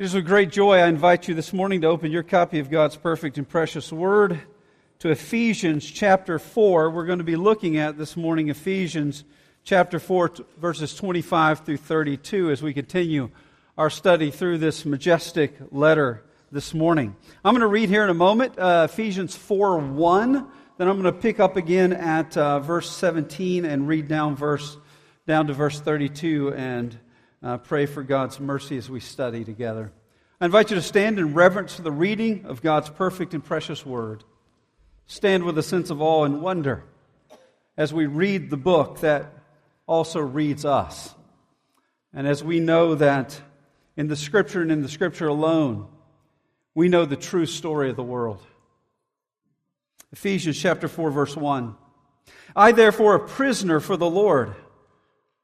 It is with great joy I invite you this morning to open your copy of God's perfect and precious Word to Ephesians chapter 4. We're going to be looking at this morning Ephesians chapter 4, verses 25 through 32 as we continue our study through this majestic letter this morning. I'm going to read here in a moment uh, Ephesians 4 1. Then I'm going to pick up again at uh, verse 17 and read down verse down to verse 32 and uh, pray for God's mercy as we study together. I invite you to stand in reverence for the reading of God's perfect and precious word. Stand with a sense of awe and wonder as we read the book that also reads us. And as we know that in the Scripture and in the Scripture alone, we know the true story of the world. Ephesians chapter 4, verse 1. I, therefore, a prisoner for the Lord,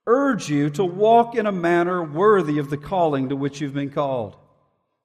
urge you to walk in a manner worthy of the calling to which you've been called.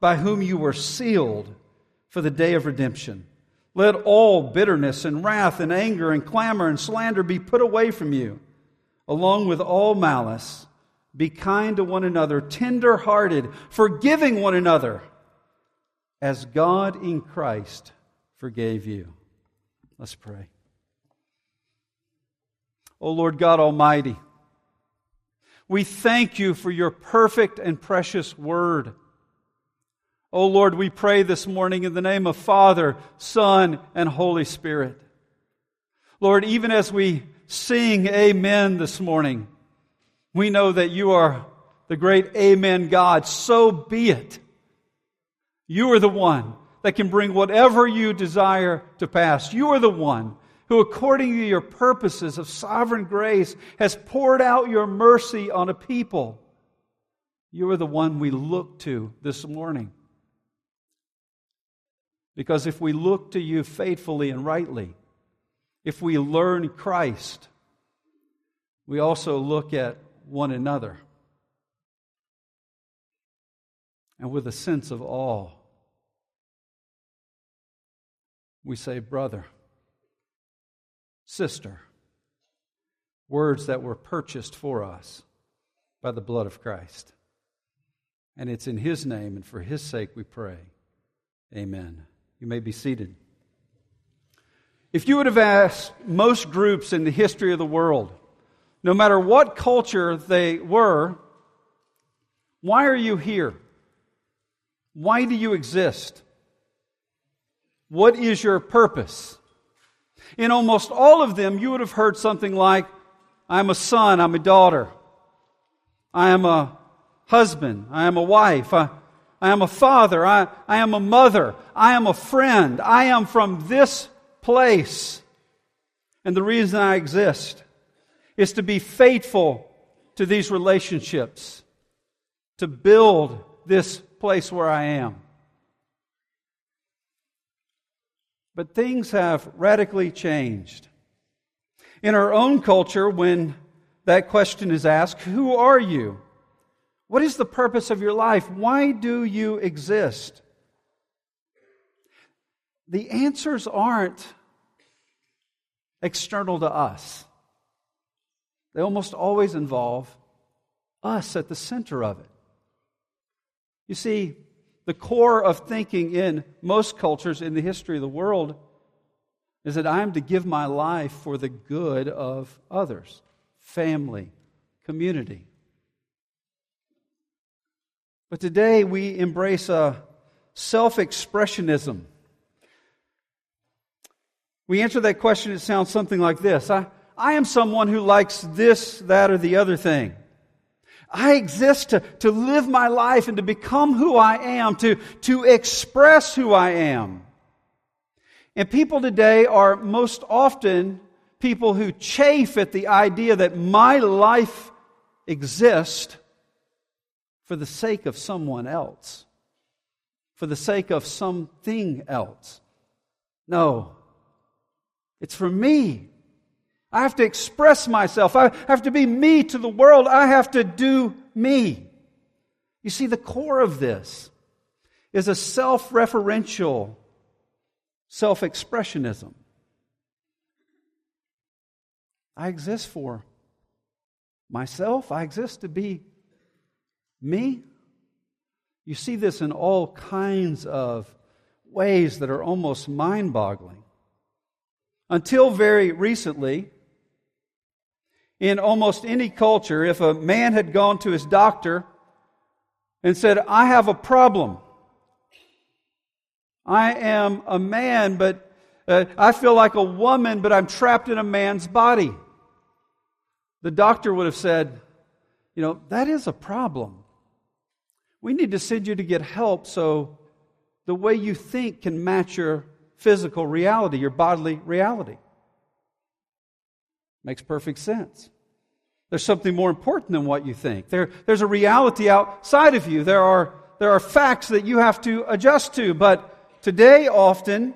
by whom you were sealed for the day of redemption. Let all bitterness and wrath and anger and clamor and slander be put away from you, along with all malice. Be kind to one another, tender hearted, forgiving one another, as God in Christ forgave you. Let's pray. O Lord God Almighty, we thank you for your perfect and precious word. O Lord, we pray this morning in the name of Father, Son, and Holy Spirit. Lord, even as we sing Amen this morning, we know that you are the great Amen God. So be it. You are the one that can bring whatever you desire to pass. You are the one who, according to your purposes of sovereign grace, has poured out your mercy on a people. You are the one we look to this morning. Because if we look to you faithfully and rightly, if we learn Christ, we also look at one another. And with a sense of awe, we say, Brother, sister. Words that were purchased for us by the blood of Christ. And it's in His name and for His sake we pray. Amen. You may be seated. If you would have asked most groups in the history of the world, no matter what culture they were, why are you here? Why do you exist? What is your purpose? In almost all of them, you would have heard something like, I'm a son, I'm a daughter, I am a husband, I am a wife, I, I am a father, I, I am a mother, I am a friend, I am from this place. And the reason I exist is to be faithful to these relationships, to build this place where I am. But things have radically changed. In our own culture, when that question is asked, Who are you? What is the purpose of your life? Why do you exist? the answers aren't external to us. They almost always involve us at the center of it. You see, the core of thinking in most cultures in the history of the world is that I am to give my life for the good of others, family, community. But today we embrace a self expressionism. We answer that question, it sounds something like this I, I am someone who likes this, that, or the other thing. I exist to, to live my life and to become who I am, to, to express who I am. And people today are most often people who chafe at the idea that my life exists for the sake of someone else, for the sake of something else. No, it's for me. I have to express myself. I have to be me to the world. I have to do me. You see, the core of this is a self referential self expressionism. I exist for myself, I exist to be me. You see this in all kinds of ways that are almost mind boggling. Until very recently, in almost any culture, if a man had gone to his doctor and said, I have a problem, I am a man, but uh, I feel like a woman, but I'm trapped in a man's body, the doctor would have said, You know, that is a problem. We need to send you to get help so the way you think can match your physical reality, your bodily reality. Makes perfect sense. There's something more important than what you think. There, there's a reality outside of you. There are, there are facts that you have to adjust to. But today, often,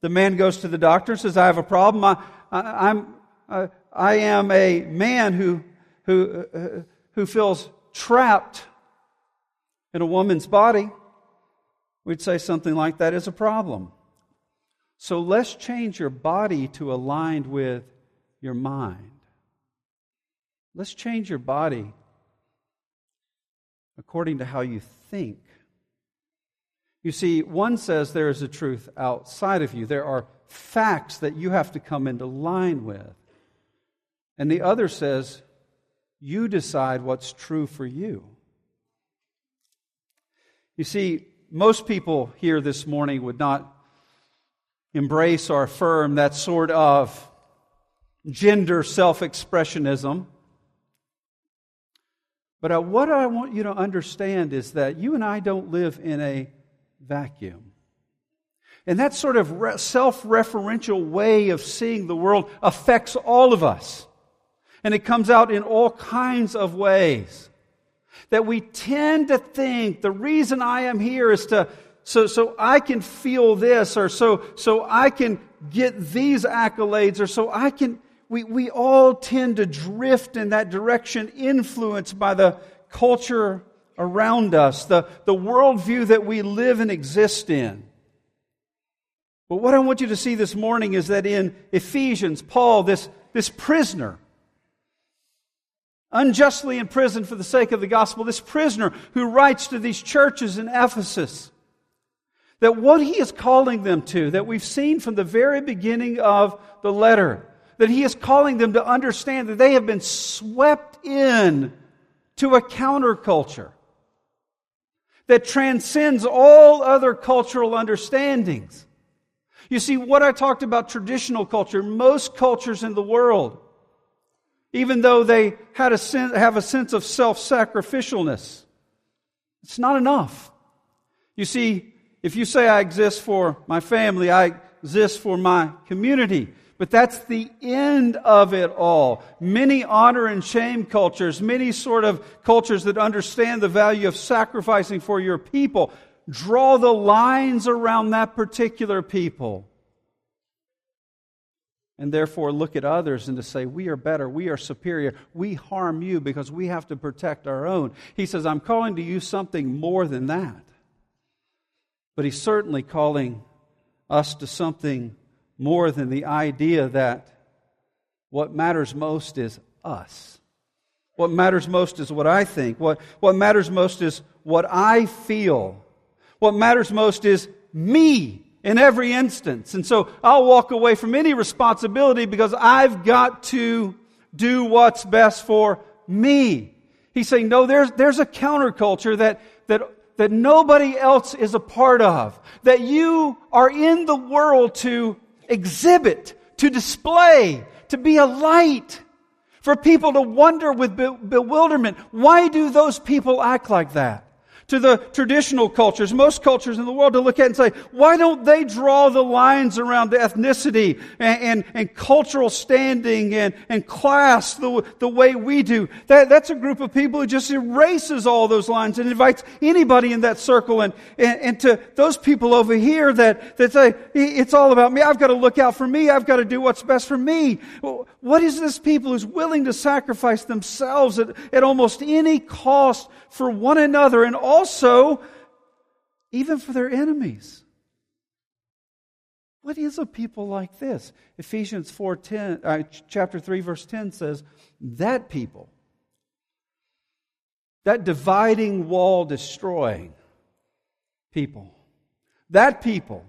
the man goes to the doctor and says, I have a problem. I, I, I'm, uh, I am a man who, who, uh, who feels trapped in a woman's body. We'd say something like that is a problem. So let's change your body to align with your mind. Let's change your body according to how you think. You see, one says there is a truth outside of you. There are facts that you have to come into line with. And the other says you decide what's true for you. You see, most people here this morning would not embrace or affirm that sort of gender self expressionism. But uh, what I want you to understand is that you and I don't live in a vacuum. And that sort of self referential way of seeing the world affects all of us. And it comes out in all kinds of ways. That we tend to think the reason I am here is to so, so I can feel this, or so, so I can get these accolades, or so I can, we, we all tend to drift in that direction, influenced by the culture around us, the, the worldview that we live and exist in. But what I want you to see this morning is that in Ephesians, Paul, this, this prisoner, unjustly imprisoned for the sake of the gospel, this prisoner who writes to these churches in Ephesus, that what he is calling them to, that we've seen from the very beginning of the letter, that he is calling them to understand that they have been swept in to a counterculture that transcends all other cultural understandings. You see, what I talked about traditional culture, most cultures in the world, even though they had a have a sense of self sacrificialness, it's not enough. You see, if you say, I exist for my family, I exist for my community, but that's the end of it all. Many honor and shame cultures, many sort of cultures that understand the value of sacrificing for your people, draw the lines around that particular people. And therefore look at others and to say, we are better, we are superior, we harm you because we have to protect our own. He says, I'm calling to you something more than that. But he's certainly calling us to something more than the idea that what matters most is us. What matters most is what I think. What, what matters most is what I feel. What matters most is me in every instance. And so I'll walk away from any responsibility because I've got to do what's best for me. He's saying, no, there's, there's a counterculture that, that, that nobody else is a part of, that you are in the world to exhibit, to display, to be a light, for people to wonder with bewilderment, why do those people act like that? To the traditional cultures, most cultures in the world, to look at and say, why don't they draw the lines around the ethnicity and, and, and cultural standing and, and class the, the way we do? That, that's a group of people who just erases all those lines and invites anybody in that circle and, and, and to those people over here that, that say, it's all about me. I've got to look out for me. I've got to do what's best for me. What is this people who's willing to sacrifice themselves at, at almost any cost for one another and also even for their enemies. What is a people like this? Ephesians 4:10 uh, chapter 3 verse 10 says that people that dividing wall destroying people that people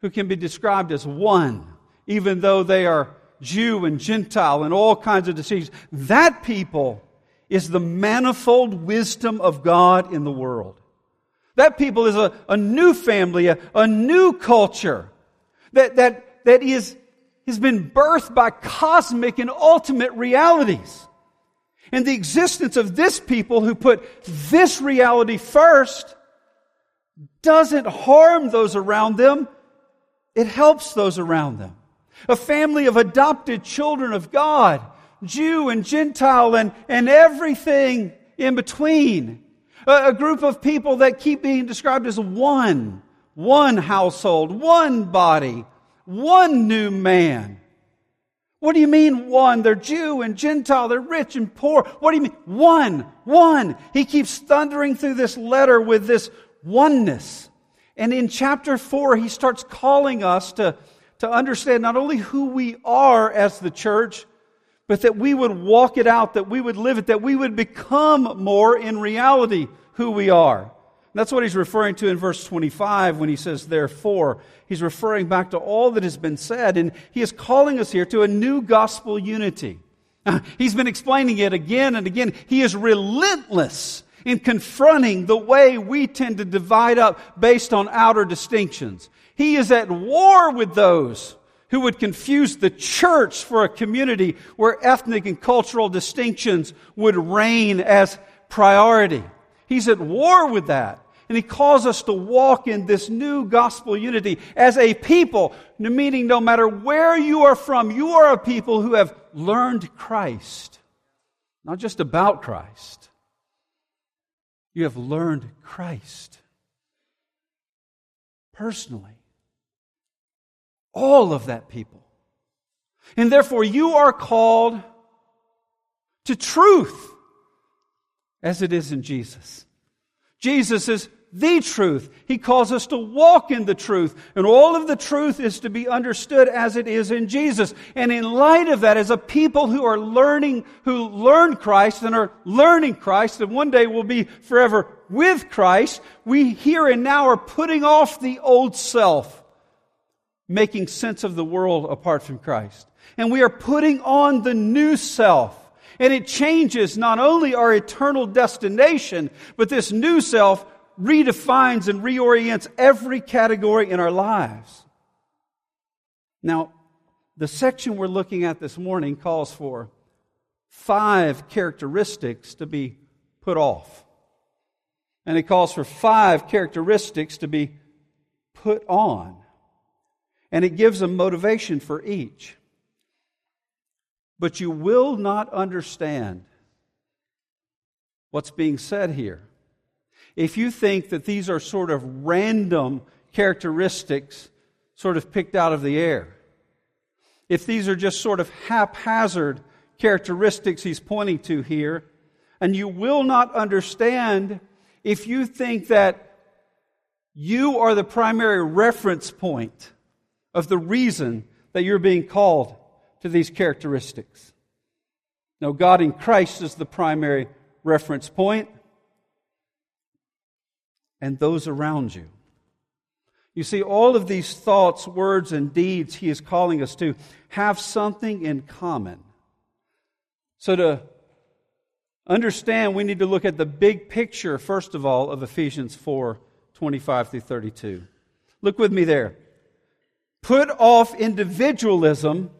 who can be described as one even though they are Jew and Gentile and all kinds of diseases that people is the manifold wisdom of God in the world. That people is a, a new family, a, a new culture that, that, that is, has been birthed by cosmic and ultimate realities. And the existence of this people who put this reality first doesn't harm those around them. It helps those around them. A family of adopted children of God Jew and Gentile and, and everything in between. A, a group of people that keep being described as one, one household, one body, one new man. What do you mean one? They're Jew and Gentile, they're rich and poor. What do you mean? One, one. He keeps thundering through this letter with this oneness. And in chapter four, he starts calling us to, to understand not only who we are as the church, but that we would walk it out, that we would live it, that we would become more in reality who we are. And that's what he's referring to in verse 25 when he says, therefore. He's referring back to all that has been said, and he is calling us here to a new gospel unity. He's been explaining it again and again. He is relentless in confronting the way we tend to divide up based on outer distinctions. He is at war with those who would confuse the church for a community where ethnic and cultural distinctions would reign as priority. He's at war with that. And he calls us to walk in this new gospel unity as a people, meaning no matter where you are from, you are a people who have learned Christ. Not just about Christ. You have learned Christ personally all of that people. And therefore, you are called to truth as it is in Jesus. Jesus is the truth. He calls us to walk in the truth. And all of the truth is to be understood as it is in Jesus. And in light of that, as a people who are learning, who learn Christ and are learning Christ, and one day will be forever with Christ, we here and now are putting off the old self making sense of the world apart from Christ. And we are putting on the new self. And it changes not only our eternal destination, but this new self redefines and reorients every category in our lives. Now, the section we're looking at this morning calls for five characteristics to be put off. And it calls for five characteristics to be put on and it gives a motivation for each. But you will not understand what's being said here if you think that these are sort of random characteristics sort of picked out of the air. If these are just sort of haphazard characteristics he's pointing to here, and you will not understand if you think that you are the primary reference point of the reason that you're being called to these characteristics. Now, God in Christ is the primary reference point, and those around you. You see, all of these thoughts, words, and deeds He is calling us to have something in common. So, to understand, we need to look at the big picture, first of all, of Ephesians 4 25 through 32. Look with me there. Put off individualism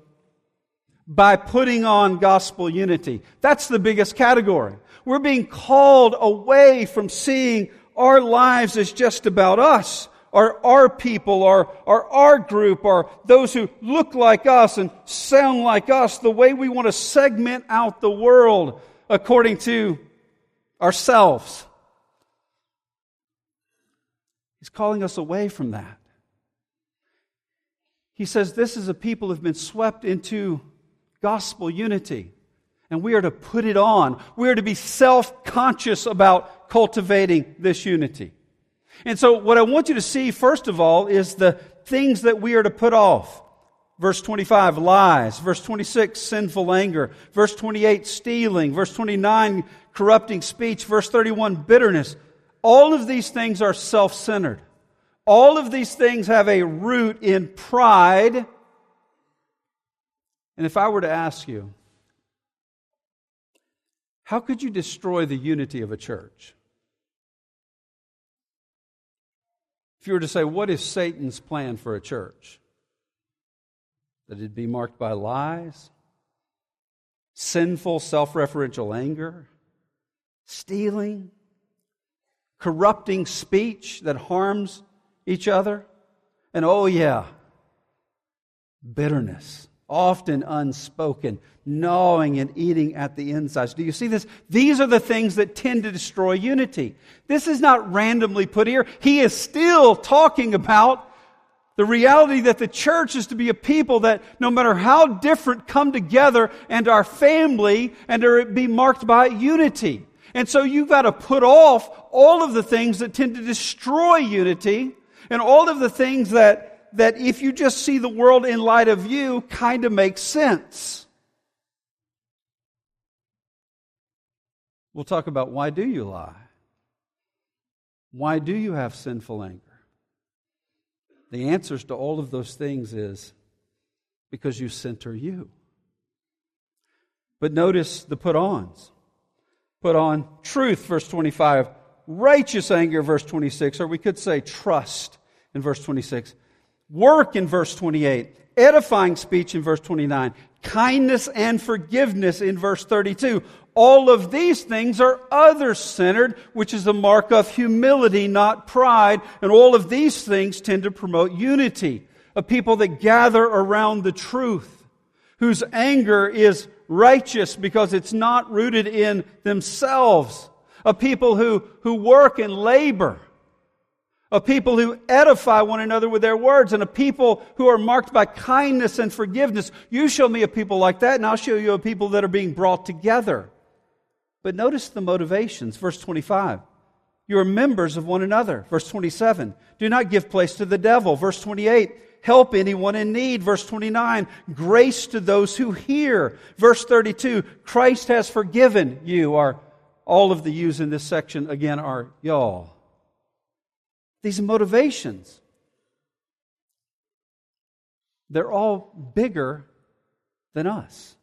by putting on gospel unity. That's the biggest category. We're being called away from seeing our lives as just about us, or our people, or, or our group, or those who look like us and sound like us, the way we want to segment out the world according to ourselves. He's calling us away from that. He says this is a people who've been swept into gospel unity. And we are to put it on. We are to be self conscious about cultivating this unity. And so, what I want you to see, first of all, is the things that we are to put off. Verse 25, lies. Verse 26, sinful anger. Verse 28, stealing. Verse 29, corrupting speech. Verse 31, bitterness. All of these things are self centered. All of these things have a root in pride. And if I were to ask you, how could you destroy the unity of a church? If you were to say, what is Satan's plan for a church? That it'd be marked by lies, sinful, self referential anger, stealing, corrupting speech that harms each other. And oh, yeah, bitterness, often unspoken, gnawing and eating at the insides. Do you see this? These are the things that tend to destroy unity. This is not randomly put here. He is still talking about the reality that the church is to be a people that no matter how different come together and our family and are be marked by unity. And so you've got to put off all of the things that tend to destroy unity and all of the things that, that if you just see the world in light of you, kind of makes sense. We'll talk about why do you lie? Why do you have sinful anger? The answers to all of those things is because you center you. But notice the put ons. Put on truth, verse 25, righteous anger, verse 26, or we could say trust, in verse 26, work in verse 28, edifying speech in verse 29, kindness and forgiveness in verse 32. All of these things are other centered, which is a mark of humility, not pride. And all of these things tend to promote unity, a people that gather around the truth, whose anger is righteous because it's not rooted in themselves, a people who, who work and labor a people who edify one another with their words, and a people who are marked by kindness and forgiveness. You show me a people like that, and I'll show you a people that are being brought together. But notice the motivations. Verse 25. You are members of one another. Verse 27. Do not give place to the devil. Verse 28. Help anyone in need. Verse 29. Grace to those who hear. Verse 32. Christ has forgiven you. Are all of the yous in this section again are y'all these motivations. They're all bigger than us.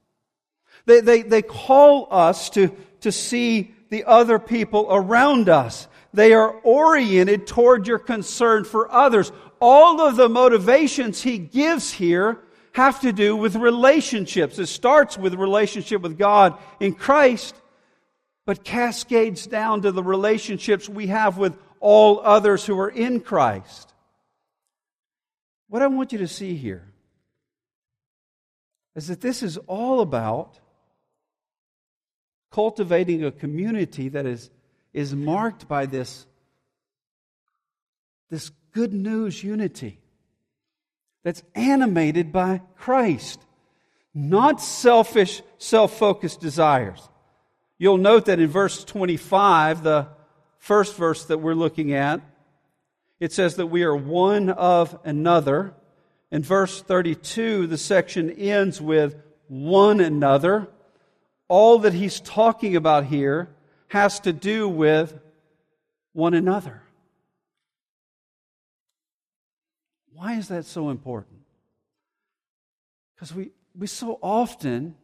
They, they, they call us to, to see the other people around us. They are oriented toward your concern for others. All of the motivations he gives here have to do with relationships. It starts with relationship with God in Christ, but cascades down to the relationships we have with all others who are in Christ. What I want you to see here is that this is all about cultivating a community that is, is marked by this, this good news unity that's animated by Christ, not selfish, self focused desires. You'll note that in verse 25, the first verse that we're looking at, it says that we are one of another. In verse 32, the section ends with one another. All that he's talking about here has to do with one another. Why is that so important? Because we, we so often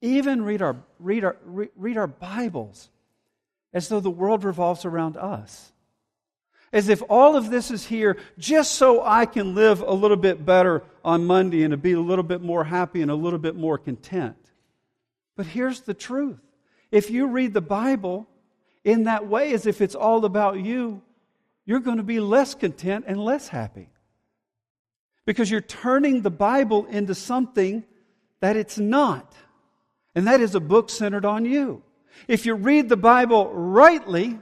even read our, read, our, read our Bibles as though the world revolves around us. As if all of this is here just so I can live a little bit better on Monday and to be a little bit more happy and a little bit more content. But here's the truth if you read the Bible in that way, as if it's all about you, you're going to be less content and less happy. Because you're turning the Bible into something that it's not. And that is a book centered on you. If you read the Bible rightly,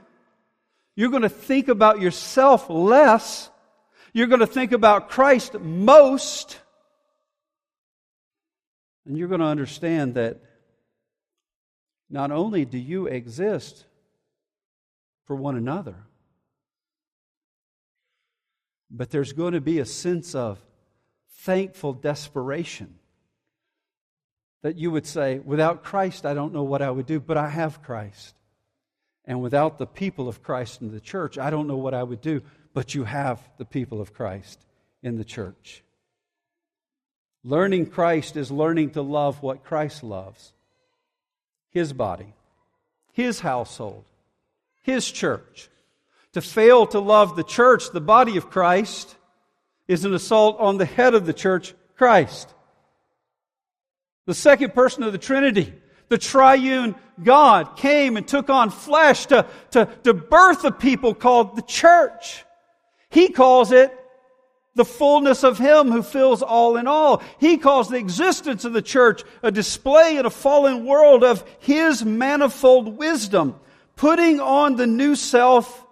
you're going to think about yourself less. You're going to think about Christ most. And you're going to understand that not only do you exist for one another, but there's going to be a sense of thankful desperation that you would say, without Christ, I don't know what I would do, but I have Christ. And without the people of Christ in the church, I don't know what I would do, but you have the people of Christ in the church. Learning Christ is learning to love what Christ loves His body, His household, His church. To fail to love the church, the body of Christ, is an assault on the head of the church, Christ. The second person of the Trinity, the triune God, came and took on flesh to, to, to birth a people called the church. He calls it the fullness of Him who fills all in all. He calls the existence of the church a display in a fallen world of His manifold wisdom. Putting on the new self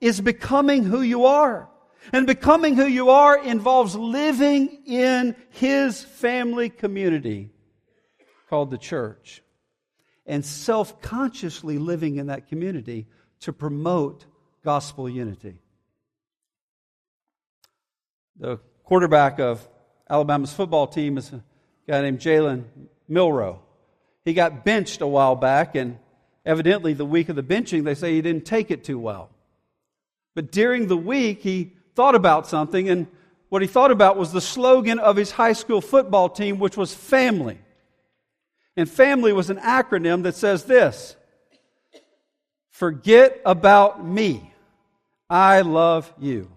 is becoming who you are. And becoming who you are involves living in His family community called the church and self consciously living in that community to promote gospel unity. The quarterback of Alabama's football team is a guy named Jalen Milroe. He got benched a while back, and evidently, the week of the benching, they say he didn't take it too well. But during the week, he thought about something, and what he thought about was the slogan of his high school football team, which was family. And family was an acronym that says this Forget about me. I love you.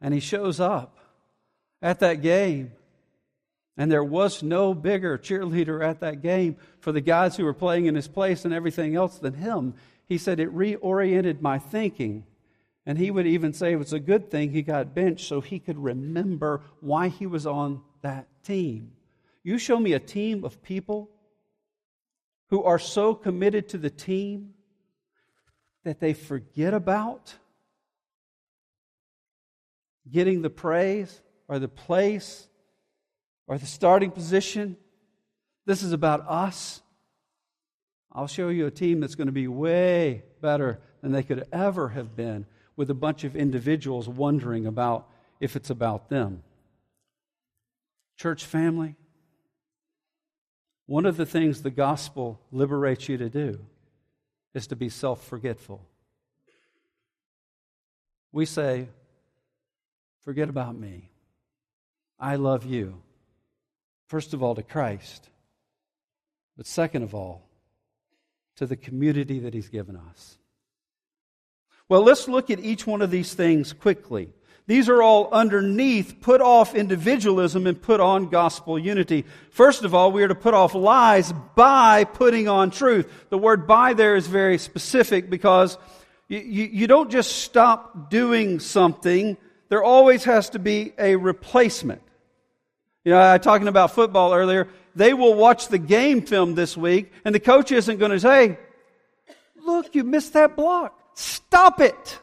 And he shows up at that game. And there was no bigger cheerleader at that game for the guys who were playing in his place and everything else than him. He said it reoriented my thinking. And he would even say it was a good thing he got benched so he could remember why he was on that team. You show me a team of people who are so committed to the team that they forget about getting the praise or the place or the starting position. This is about us. I'll show you a team that's going to be way better than they could ever have been with a bunch of individuals wondering about if it's about them. Church family, one of the things the gospel liberates you to do is to be self forgetful. We say, forget about me. I love you. First of all, to Christ, but second of all, to the community that He's given us. Well, let's look at each one of these things quickly. These are all underneath put off individualism and put on gospel unity. First of all, we are to put off lies by putting on truth. The word by there is very specific because you, you, you don't just stop doing something. There always has to be a replacement. You know, I talking about football earlier. They will watch the game film this week, and the coach isn't going to say, Look, you missed that block. Stop it.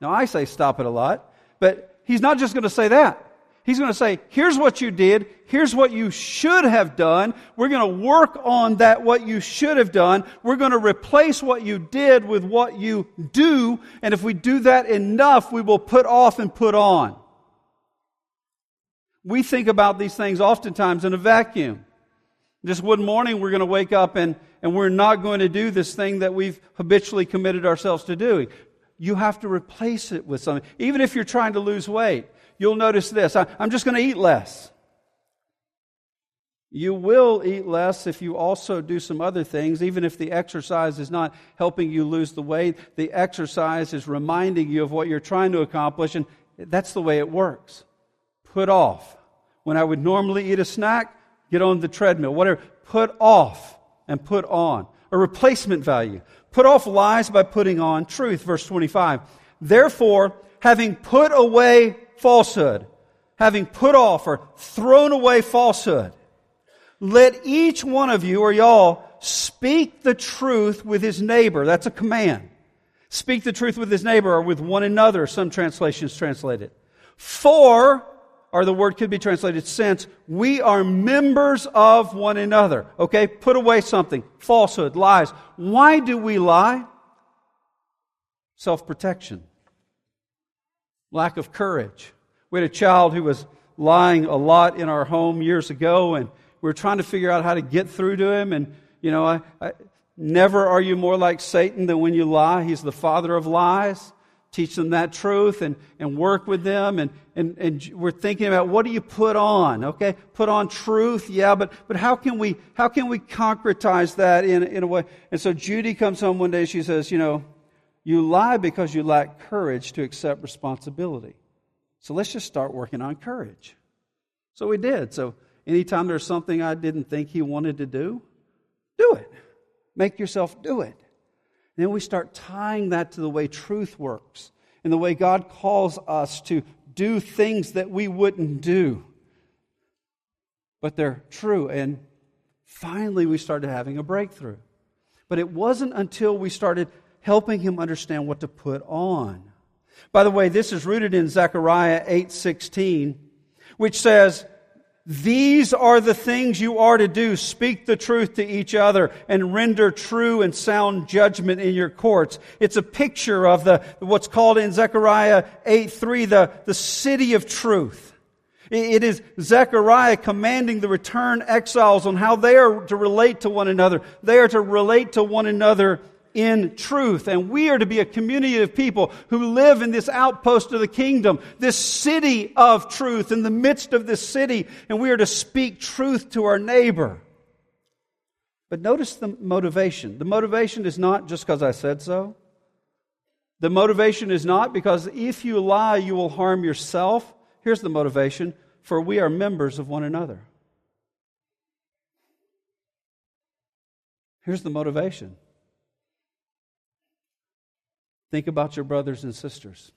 Now, I say stop it a lot. But he's not just going to say that. He's going to say, here's what you did. Here's what you should have done. We're going to work on that, what you should have done. We're going to replace what you did with what you do. And if we do that enough, we will put off and put on. We think about these things oftentimes in a vacuum. Just one morning, we're going to wake up and, and we're not going to do this thing that we've habitually committed ourselves to doing. You have to replace it with something. Even if you're trying to lose weight, you'll notice this I, I'm just going to eat less. You will eat less if you also do some other things, even if the exercise is not helping you lose the weight. The exercise is reminding you of what you're trying to accomplish, and that's the way it works. Put off. When I would normally eat a snack, get on the treadmill, whatever. Put off and put on. A replacement value. Put off lies by putting on truth. Verse 25. Therefore, having put away falsehood, having put off or thrown away falsehood, let each one of you or y'all speak the truth with his neighbor. That's a command. Speak the truth with his neighbor or with one another, some translations translate it. For, or the word could be translated since, we are members of one another. Okay? Put away something. Falsehood, lies. Why do we lie? Self protection lack of courage. We had a child who was lying a lot in our home years ago, and we were trying to figure out how to get through to him. And, you know, I, I, never are you more like Satan than when you lie. He's the father of lies. Teach them that truth and, and work with them. And, and, and we're thinking about what do you put on? Okay, put on truth, yeah, but, but how can we, how can we concretize that in, in a way? And so Judy comes home one day, she says, you know, you lie because you lack courage to accept responsibility. So let's just start working on courage. So we did. So anytime there's something I didn't think he wanted to do, do it. Make yourself do it. Then we start tying that to the way truth works and the way God calls us to do things that we wouldn't do. But they're true. And finally, we started having a breakthrough. But it wasn't until we started helping him understand what to put on. By the way, this is rooted in Zechariah 8:16, which says, "These are the things you are to do: speak the truth to each other and render true and sound judgment in your courts." It's a picture of the what's called in Zechariah 8:3 the, the city of truth. It is Zechariah commanding the returned exiles on how they are to relate to one another. They are to relate to one another in truth. And we are to be a community of people who live in this outpost of the kingdom, this city of truth, in the midst of this city, and we are to speak truth to our neighbor. But notice the motivation. The motivation is not just because I said so. The motivation is not because if you lie, you will harm yourself. Here's the motivation for we are members of one another. Here's the motivation Think about your brothers and sisters.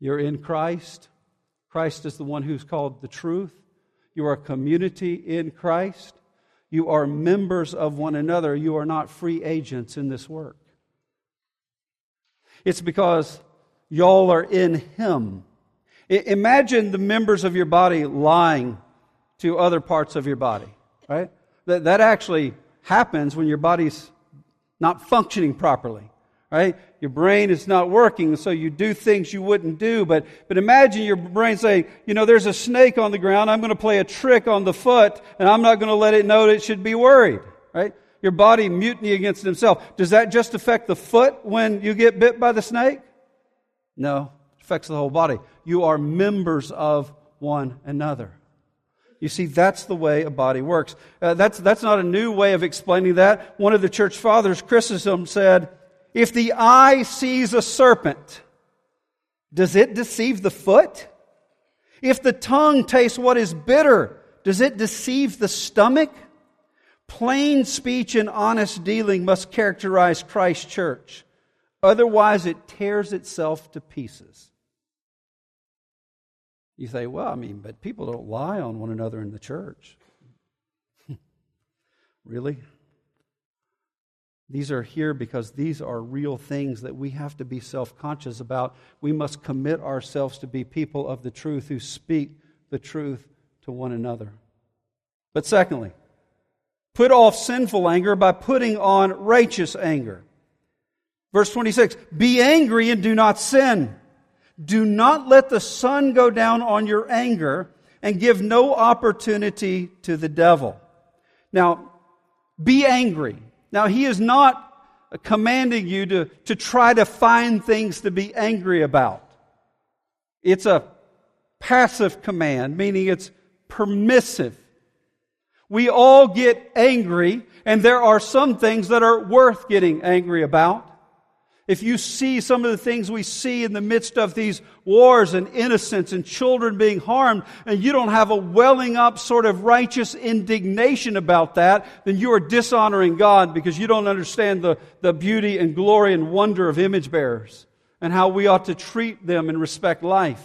You're in Christ. Christ is the one who's called the truth. You are a community in Christ. You are members of one another. You are not free agents in this work. It's because y'all are in Him. Imagine the members of your body lying to other parts of your body, right? That, that actually happens when your body's not functioning properly right? Your brain is not working, so you do things you wouldn't do. But, but imagine your brain saying, you know, there's a snake on the ground. I'm going to play a trick on the foot, and I'm not going to let it know it should be worried, right? Your body mutiny against itself. Does that just affect the foot when you get bit by the snake? No, it affects the whole body. You are members of one another. You see, that's the way a body works. Uh, that's, that's not a new way of explaining that. One of the church fathers, Chrysostom, said, if the eye sees a serpent, does it deceive the foot? If the tongue tastes what is bitter, does it deceive the stomach? Plain speech and honest dealing must characterize Christ's church. Otherwise, it tears itself to pieces. You say, well, I mean, but people don't lie on one another in the church. really? These are here because these are real things that we have to be self conscious about. We must commit ourselves to be people of the truth who speak the truth to one another. But secondly, put off sinful anger by putting on righteous anger. Verse 26 Be angry and do not sin. Do not let the sun go down on your anger and give no opportunity to the devil. Now, be angry. Now, he is not commanding you to, to try to find things to be angry about. It's a passive command, meaning it's permissive. We all get angry, and there are some things that are worth getting angry about. If you see some of the things we see in the midst of these wars and innocence and children being harmed, and you don't have a welling up sort of righteous indignation about that, then you are dishonoring God because you don't understand the, the beauty and glory and wonder of image bearers and how we ought to treat them and respect life.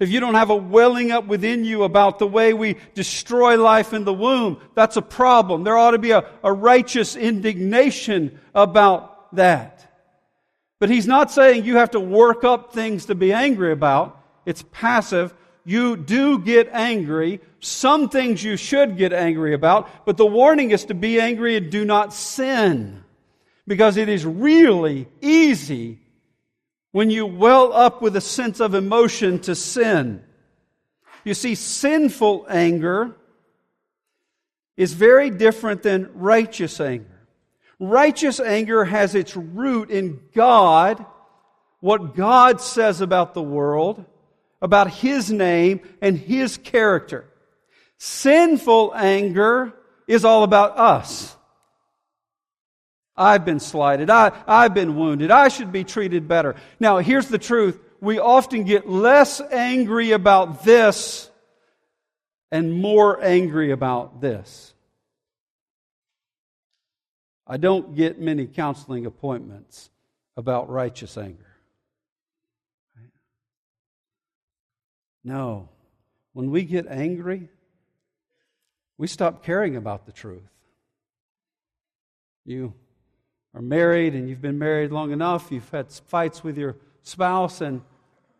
If you don't have a welling up within you about the way we destroy life in the womb, that's a problem. There ought to be a, a righteous indignation about that. But he's not saying you have to work up things to be angry about. It's passive. You do get angry. Some things you should get angry about, but the warning is to be angry and do not sin. Because it is really easy when you well up with a sense of emotion to sin. You see, sinful anger is very different than righteous anger. Righteous anger has its root in God, what God says about the world, about His name and His character. Sinful anger is all about us. I've been slighted. I, I've been wounded. I should be treated better. Now, here's the truth. We often get less angry about this and more angry about this. I don't get many counseling appointments about righteous anger. No. When we get angry, we stop caring about the truth. You are married and you've been married long enough, you've had fights with your spouse, and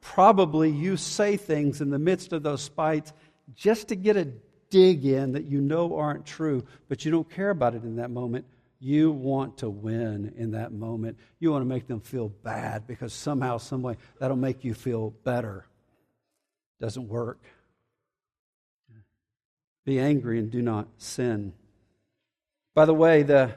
probably you say things in the midst of those fights just to get a dig in that you know aren't true, but you don't care about it in that moment. You want to win in that moment. You want to make them feel bad because somehow, someway, that'll make you feel better. Doesn't work. Be angry and do not sin. By the way, the,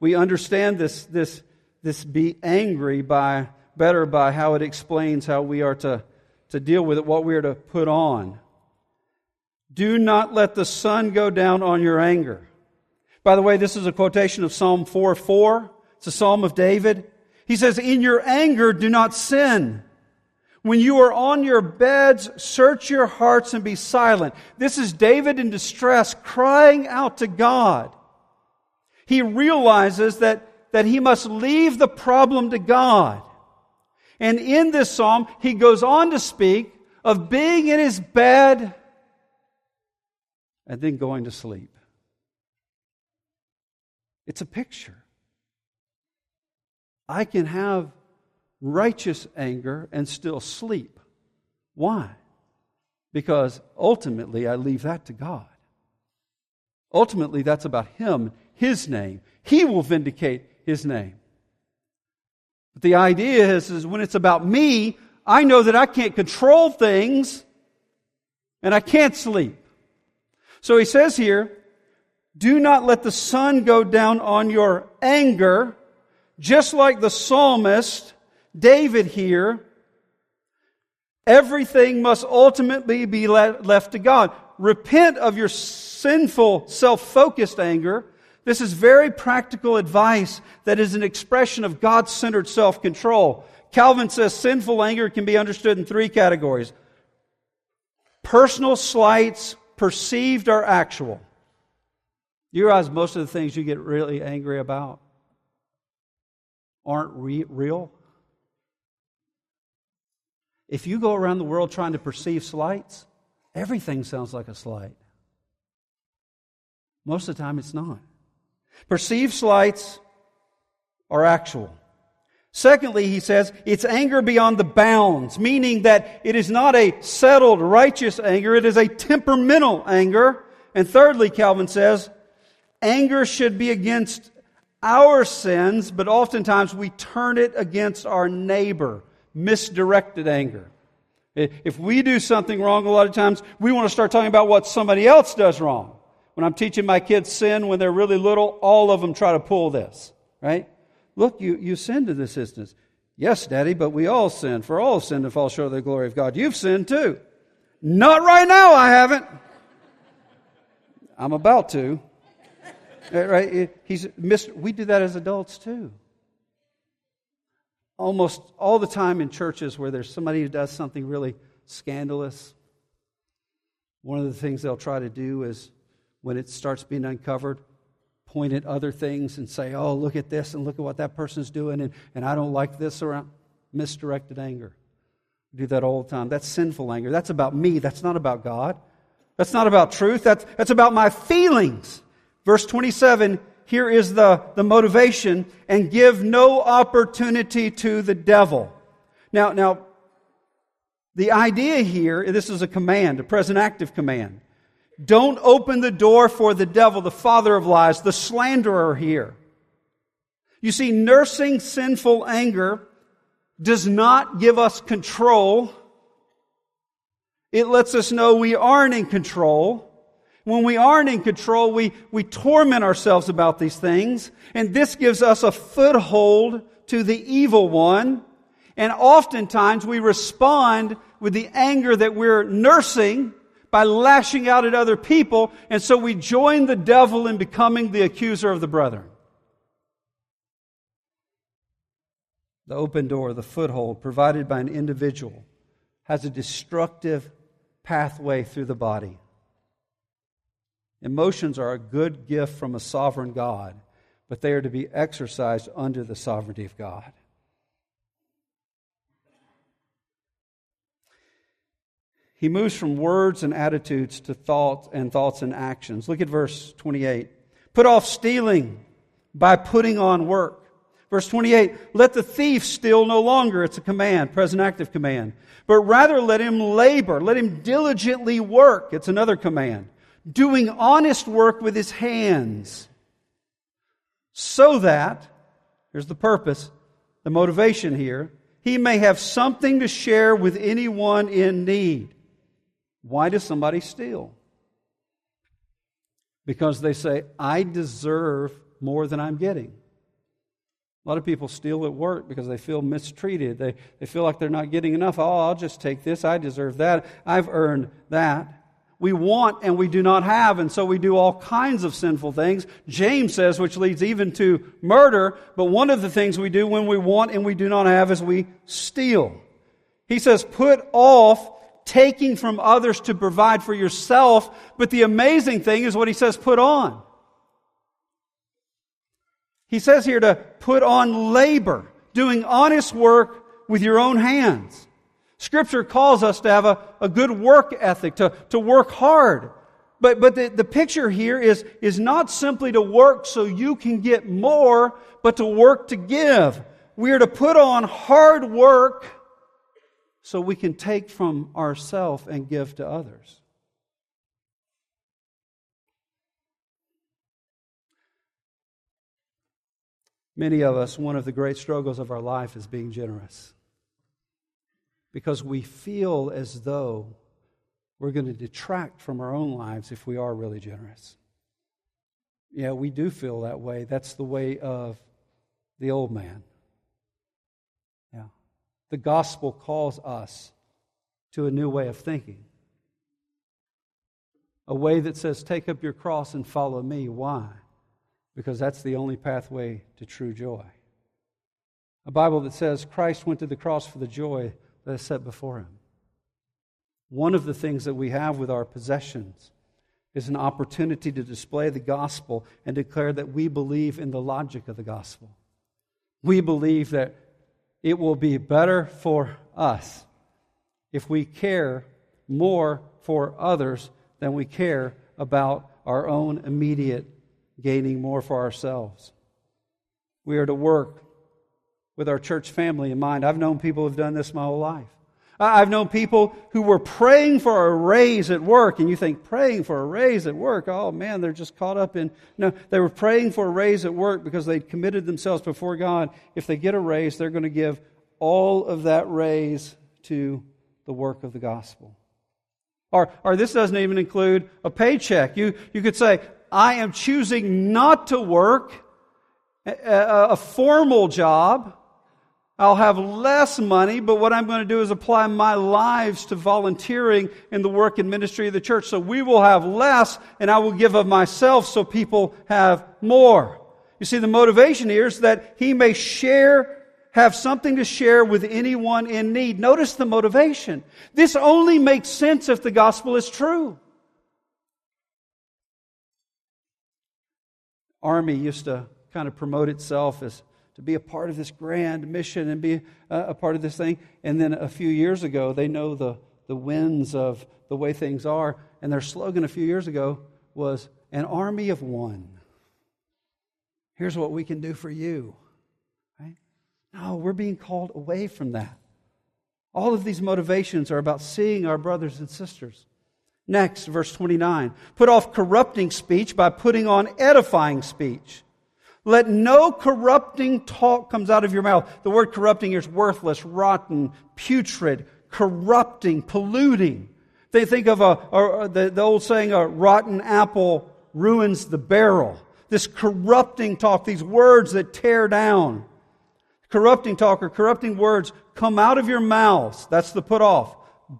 we understand this, this, this be angry by better by how it explains how we are to, to deal with it, what we are to put on. Do not let the sun go down on your anger. By the way, this is a quotation of Psalm 4 4. It's a psalm of David. He says, In your anger, do not sin. When you are on your beds, search your hearts and be silent. This is David in distress crying out to God. He realizes that, that he must leave the problem to God. And in this psalm, he goes on to speak of being in his bed and then going to sleep. It's a picture. I can have righteous anger and still sleep. Why? Because ultimately I leave that to God. Ultimately, that's about Him, His name. He will vindicate His name. But the idea is, is when it's about me, I know that I can't control things and I can't sleep. So he says here, do not let the sun go down on your anger, just like the psalmist, David here. Everything must ultimately be left to God. Repent of your sinful, self-focused anger. This is very practical advice that is an expression of God-centered self-control. Calvin says sinful anger can be understood in three categories. Personal slights, perceived or actual. You realize most of the things you get really angry about aren't re- real? If you go around the world trying to perceive slights, everything sounds like a slight. Most of the time, it's not. Perceived slights are actual. Secondly, he says, it's anger beyond the bounds, meaning that it is not a settled, righteous anger, it is a temperamental anger. And thirdly, Calvin says, anger should be against our sins, but oftentimes we turn it against our neighbor. Misdirected anger. If we do something wrong, a lot of times we want to start talking about what somebody else does wrong. When I'm teaching my kids sin when they're really little, all of them try to pull this, right? Look, you, you sinned in this instance. Yes, Daddy, but we all sin. For all sin and fall short of the glory of God. You've sinned too. Not right now, I haven't. I'm about to. Uh, right? He's missed, we do that as adults too. Almost all the time in churches where there's somebody who does something really scandalous, one of the things they'll try to do is when it starts being uncovered, point at other things and say, oh, look at this and look at what that person's doing, and, and I don't like this around. Misdirected anger. We do that all the time. That's sinful anger. That's about me. That's not about God. That's not about truth. That's, that's about my feelings. Verse 27 here is the, the motivation and give no opportunity to the devil. Now, now, the idea here, this is a command, a present active command. Don't open the door for the devil, the father of lies, the slanderer here. You see, nursing sinful anger does not give us control. It lets us know we aren't in control. When we aren't in control, we, we torment ourselves about these things, and this gives us a foothold to the evil one. And oftentimes we respond with the anger that we're nursing by lashing out at other people, and so we join the devil in becoming the accuser of the brethren. The open door, the foothold provided by an individual, has a destructive pathway through the body. Emotions are a good gift from a sovereign God, but they are to be exercised under the sovereignty of God. He moves from words and attitudes to thoughts and thoughts and actions. Look at verse 28. Put off stealing by putting on work. Verse 28, let the thief steal no longer. It's a command, present active command. But rather let him labor. Let him diligently work. It's another command. Doing honest work with his hands. So that, here's the purpose, the motivation here, he may have something to share with anyone in need. Why does somebody steal? Because they say, I deserve more than I'm getting. A lot of people steal at work because they feel mistreated. They, they feel like they're not getting enough. Oh, I'll just take this. I deserve that. I've earned that. We want and we do not have, and so we do all kinds of sinful things. James says, which leads even to murder, but one of the things we do when we want and we do not have is we steal. He says, put off taking from others to provide for yourself. But the amazing thing is what he says put on. He says here to put on labor, doing honest work with your own hands. Scripture calls us to have a, a good work ethic, to, to work hard. But, but the, the picture here is, is not simply to work so you can get more, but to work to give. We are to put on hard work so we can take from ourselves and give to others. Many of us, one of the great struggles of our life is being generous. Because we feel as though we're going to detract from our own lives if we are really generous. Yeah, we do feel that way. That's the way of the old man. Yeah. The gospel calls us to a new way of thinking. A way that says, Take up your cross and follow me. Why? Because that's the only pathway to true joy. A Bible that says Christ went to the cross for the joy that is set before him. One of the things that we have with our possessions is an opportunity to display the gospel and declare that we believe in the logic of the gospel. We believe that it will be better for us if we care more for others than we care about our own immediate gaining more for ourselves. We are to work with our church family in mind. I've known people who've done this my whole life. I've known people who were praying for a raise at work, and you think, praying for a raise at work? Oh man, they're just caught up in. No, they were praying for a raise at work because they'd committed themselves before God. If they get a raise, they're going to give all of that raise to the work of the gospel. Or, or this doesn't even include a paycheck. You, you could say, I am choosing not to work a, a formal job I'll have less money, but what I'm going to do is apply my lives to volunteering in the work and ministry of the church. So we will have less, and I will give of myself so people have more. You see, the motivation here is that he may share, have something to share with anyone in need. Notice the motivation. This only makes sense if the gospel is true. Army used to kind of promote itself as to be a part of this grand mission and be a, a part of this thing. And then a few years ago, they know the, the winds of the way things are. And their slogan a few years ago was an army of one. Here's what we can do for you. Right? No, we're being called away from that. All of these motivations are about seeing our brothers and sisters. Next, verse 29. Put off corrupting speech by putting on edifying speech. Let no corrupting talk comes out of your mouth. The word corrupting is worthless, rotten, putrid, corrupting, polluting. They think of a, a the, the old saying, a rotten apple ruins the barrel. This corrupting talk, these words that tear down. Corrupting talk or corrupting words come out of your mouths. That's the put off.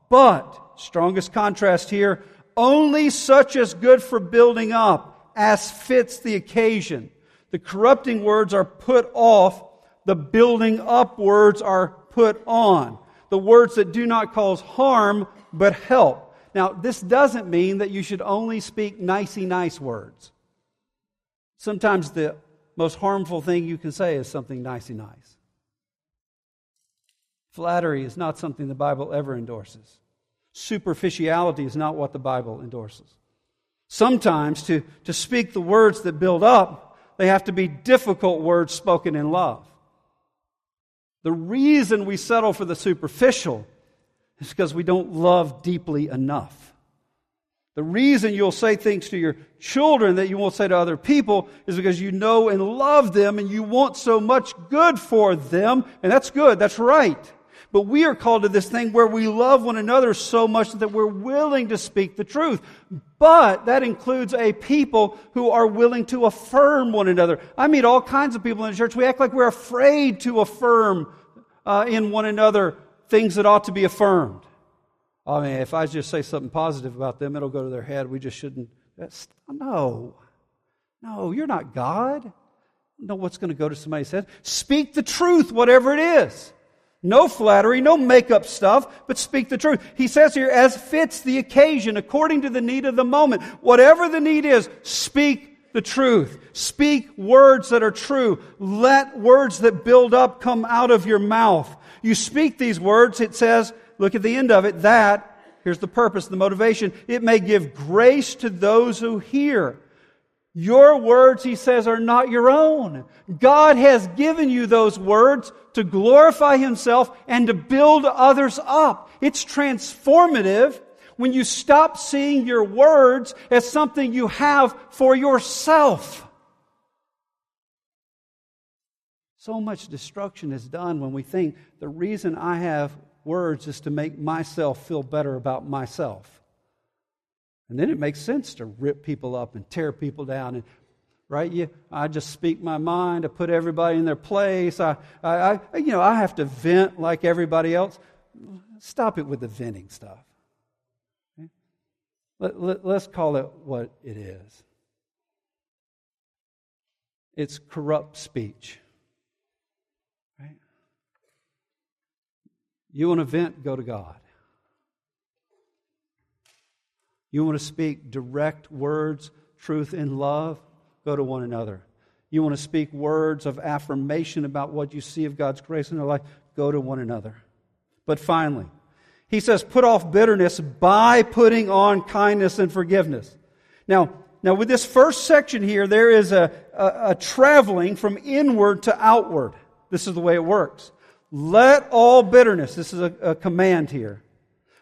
But, strongest contrast here, only such as good for building up as fits the occasion the corrupting words are put off, the building up words are put on. The words that do not cause harm but help. Now, this doesn't mean that you should only speak nicey nice words. Sometimes the most harmful thing you can say is something nicey nice. Flattery is not something the Bible ever endorses. Superficiality is not what the Bible endorses. Sometimes to, to speak the words that build up they have to be difficult words spoken in love. The reason we settle for the superficial is because we don't love deeply enough. The reason you'll say things to your children that you won't say to other people is because you know and love them and you want so much good for them, and that's good, that's right. But we are called to this thing where we love one another so much that we're willing to speak the truth. But that includes a people who are willing to affirm one another. I meet all kinds of people in the church. We act like we're afraid to affirm uh, in one another things that ought to be affirmed. I mean, if I just say something positive about them, it'll go to their head. We just shouldn't. That's, no. No, you're not God. Know what's going to go to somebody's head. Speak the truth, whatever it is. No flattery, no makeup stuff, but speak the truth. He says here, as fits the occasion, according to the need of the moment. Whatever the need is, speak the truth. Speak words that are true. Let words that build up come out of your mouth. You speak these words, it says, look at the end of it, that, here's the purpose, the motivation, it may give grace to those who hear. Your words, he says, are not your own. God has given you those words to glorify himself and to build others up. It's transformative when you stop seeing your words as something you have for yourself. So much destruction is done when we think the reason I have words is to make myself feel better about myself. And then it makes sense to rip people up and tear people down. And, right? You, I just speak my mind. I put everybody in their place. I, I, I, you know, I have to vent like everybody else. Stop it with the venting stuff. Okay? Let, let, let's call it what it is. It's corrupt speech. Right? You want to vent, go to God. You want to speak direct words, truth and love? Go to one another. You want to speak words of affirmation about what you see of God's grace in their life? Go to one another. But finally, he says, put off bitterness by putting on kindness and forgiveness. Now, now with this first section here, there is a, a, a traveling from inward to outward. This is the way it works. Let all bitterness, this is a, a command here.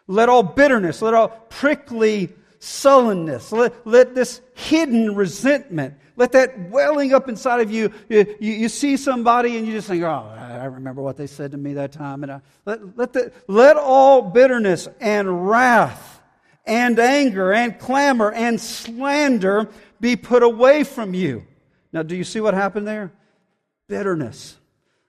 Let all bitterness, let all prickly sullenness, let, let this hidden resentment, let that welling up inside of you, you, you, you, see somebody and you just think, oh, I remember what they said to me that time. And I, let, let, the, let all bitterness and wrath and anger and clamor and slander be put away from you. Now, do you see what happened there? Bitterness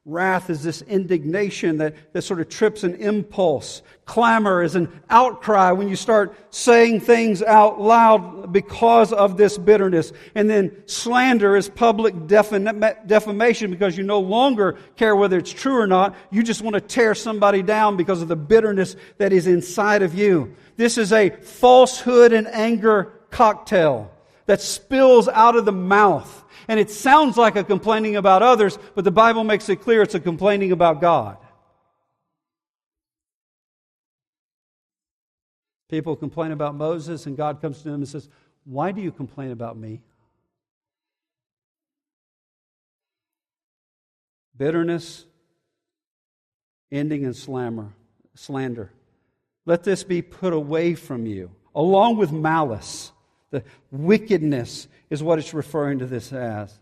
Wrath is this indignation that, that sort of trips an impulse. Clamor is an outcry when you start saying things out loud because of this bitterness. And then slander is public defamation because you no longer care whether it's true or not. You just want to tear somebody down because of the bitterness that is inside of you. This is a falsehood and anger cocktail that spills out of the mouth and it sounds like a complaining about others, but the Bible makes it clear it's a complaining about God. People complain about Moses, and God comes to them and says, Why do you complain about me? Bitterness, ending in slammer, slander. Let this be put away from you, along with malice. The wickedness is what it's referring to this as.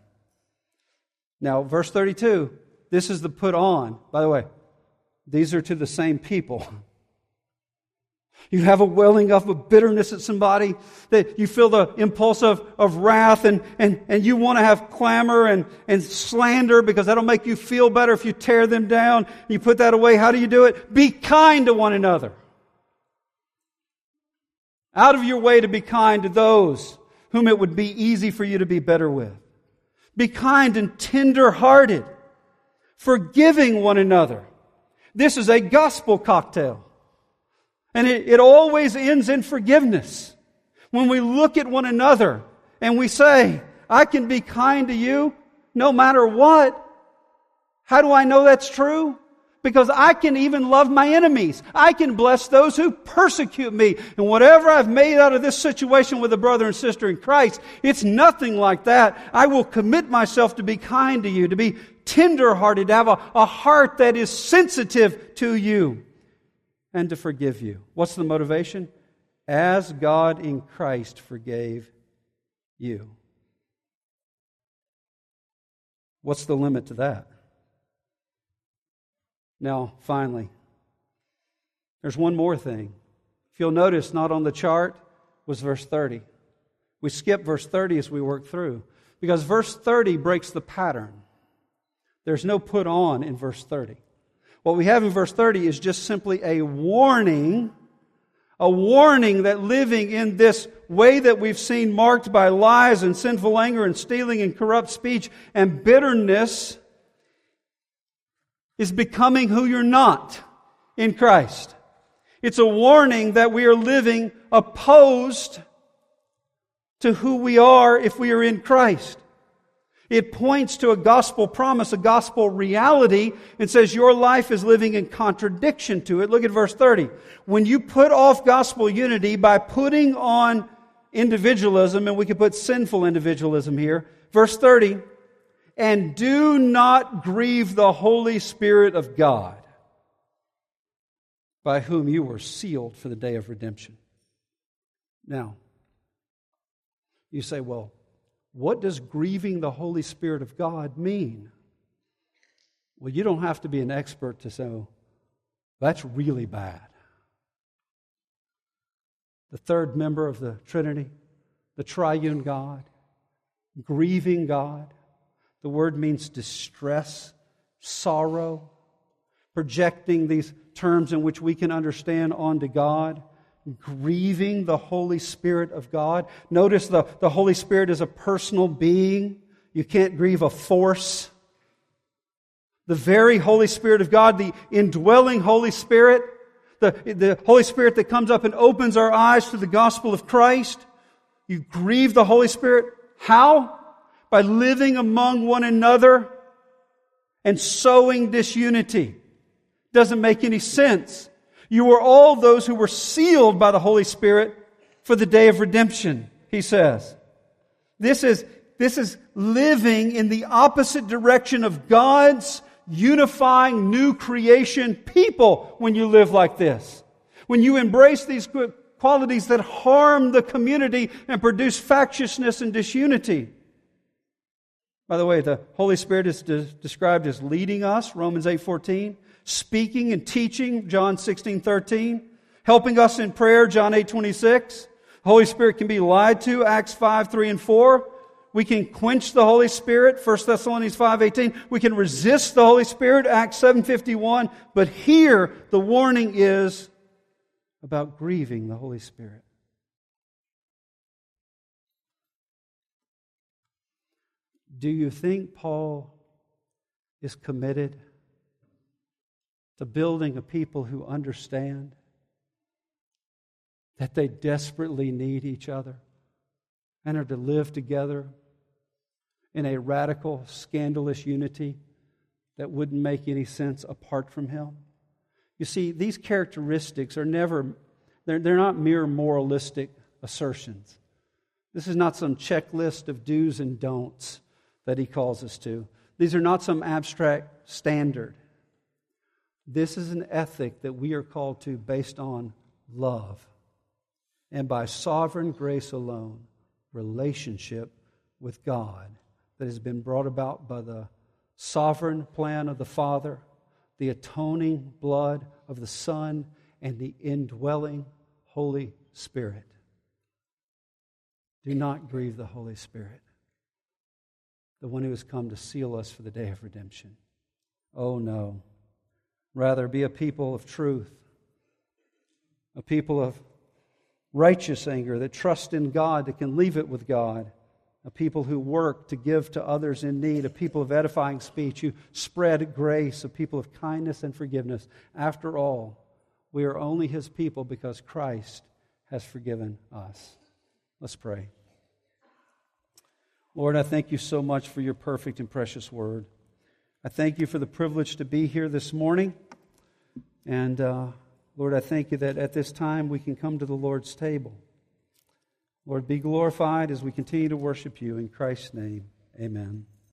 Now, verse 32, this is the put on. By the way, these are to the same people. You have a welling up of bitterness at somebody, that you feel the impulse of, of wrath, and, and, and you want to have clamor and, and slander because that'll make you feel better if you tear them down. You put that away. How do you do it? Be kind to one another. Out of your way to be kind to those whom it would be easy for you to be better with. Be kind and tender hearted, forgiving one another. This is a gospel cocktail. And it, it, always ends in forgiveness. When we look at one another and we say, I can be kind to you no matter what. How do I know that's true? Because I can even love my enemies. I can bless those who persecute me. And whatever I've made out of this situation with a brother and sister in Christ, it's nothing like that. I will commit myself to be kind to you, to be tenderhearted, to have a, a heart that is sensitive to you, and to forgive you. What's the motivation? As God in Christ forgave you. What's the limit to that? Now, finally, there's one more thing. If you'll notice, not on the chart was verse 30. We skip verse 30 as we work through because verse 30 breaks the pattern. There's no put on in verse 30. What we have in verse 30 is just simply a warning, a warning that living in this way that we've seen marked by lies and sinful anger and stealing and corrupt speech and bitterness is becoming who you're not in Christ. It's a warning that we are living opposed to who we are if we are in Christ. It points to a gospel promise, a gospel reality, and says your life is living in contradiction to it. Look at verse 30. When you put off gospel unity by putting on individualism, and we could put sinful individualism here, verse 30, and do not grieve the Holy Spirit of God, by whom you were sealed for the day of redemption. Now, you say, well, what does grieving the Holy Spirit of God mean? Well, you don't have to be an expert to say, oh, that's really bad. The third member of the Trinity, the triune God, grieving God, the word means distress, sorrow, projecting these terms in which we can understand onto God, grieving the Holy Spirit of God. Notice the, the Holy Spirit is a personal being. You can't grieve a force. The very Holy Spirit of God, the indwelling Holy Spirit, the, the Holy Spirit that comes up and opens our eyes to the gospel of Christ. You grieve the Holy Spirit. How? By living among one another and sowing disunity. Doesn't make any sense. You are all those who were sealed by the Holy Spirit for the day of redemption, he says. This is, this is living in the opposite direction of God's unifying new creation people when you live like this. When you embrace these qualities that harm the community and produce factiousness and disunity. By the way, the Holy Spirit is de- described as leading us, Romans 8:14, speaking and teaching, John 16:13, helping us in prayer, John 8:26. The Holy Spirit can be lied to, Acts 5, 3 and 4. We can quench the Holy Spirit, 1 Thessalonians 5:18. We can resist the Holy Spirit, Acts 7:51. But here the warning is about grieving the Holy Spirit. Do you think Paul is committed to building a people who understand that they desperately need each other and are to live together in a radical, scandalous unity that wouldn't make any sense apart from Him? You see, these characteristics are never, they're, they're not mere moralistic assertions. This is not some checklist of do's and don'ts that he calls us to. These are not some abstract standard. This is an ethic that we are called to based on love and by sovereign grace alone, relationship with God that has been brought about by the sovereign plan of the Father, the atoning blood of the Son, and the indwelling Holy Spirit. Do not grieve the Holy Spirit, the one who has come to seal us for the day of redemption. Oh, no. Rather, be a people of truth, a people of righteous anger that trust in God, that can leave it with God, a people who work to give to others in need, a people of edifying speech, who spread grace, a people of kindness and forgiveness. After all, we are only His people because Christ has forgiven us. Let's pray. Lord, I thank you so much for your perfect and precious word. I thank you for the privilege to be here this morning. And uh, Lord, I thank you that at this time we can come to the Lord's table. Lord, be glorified as we continue to worship you. In Christ's name, amen.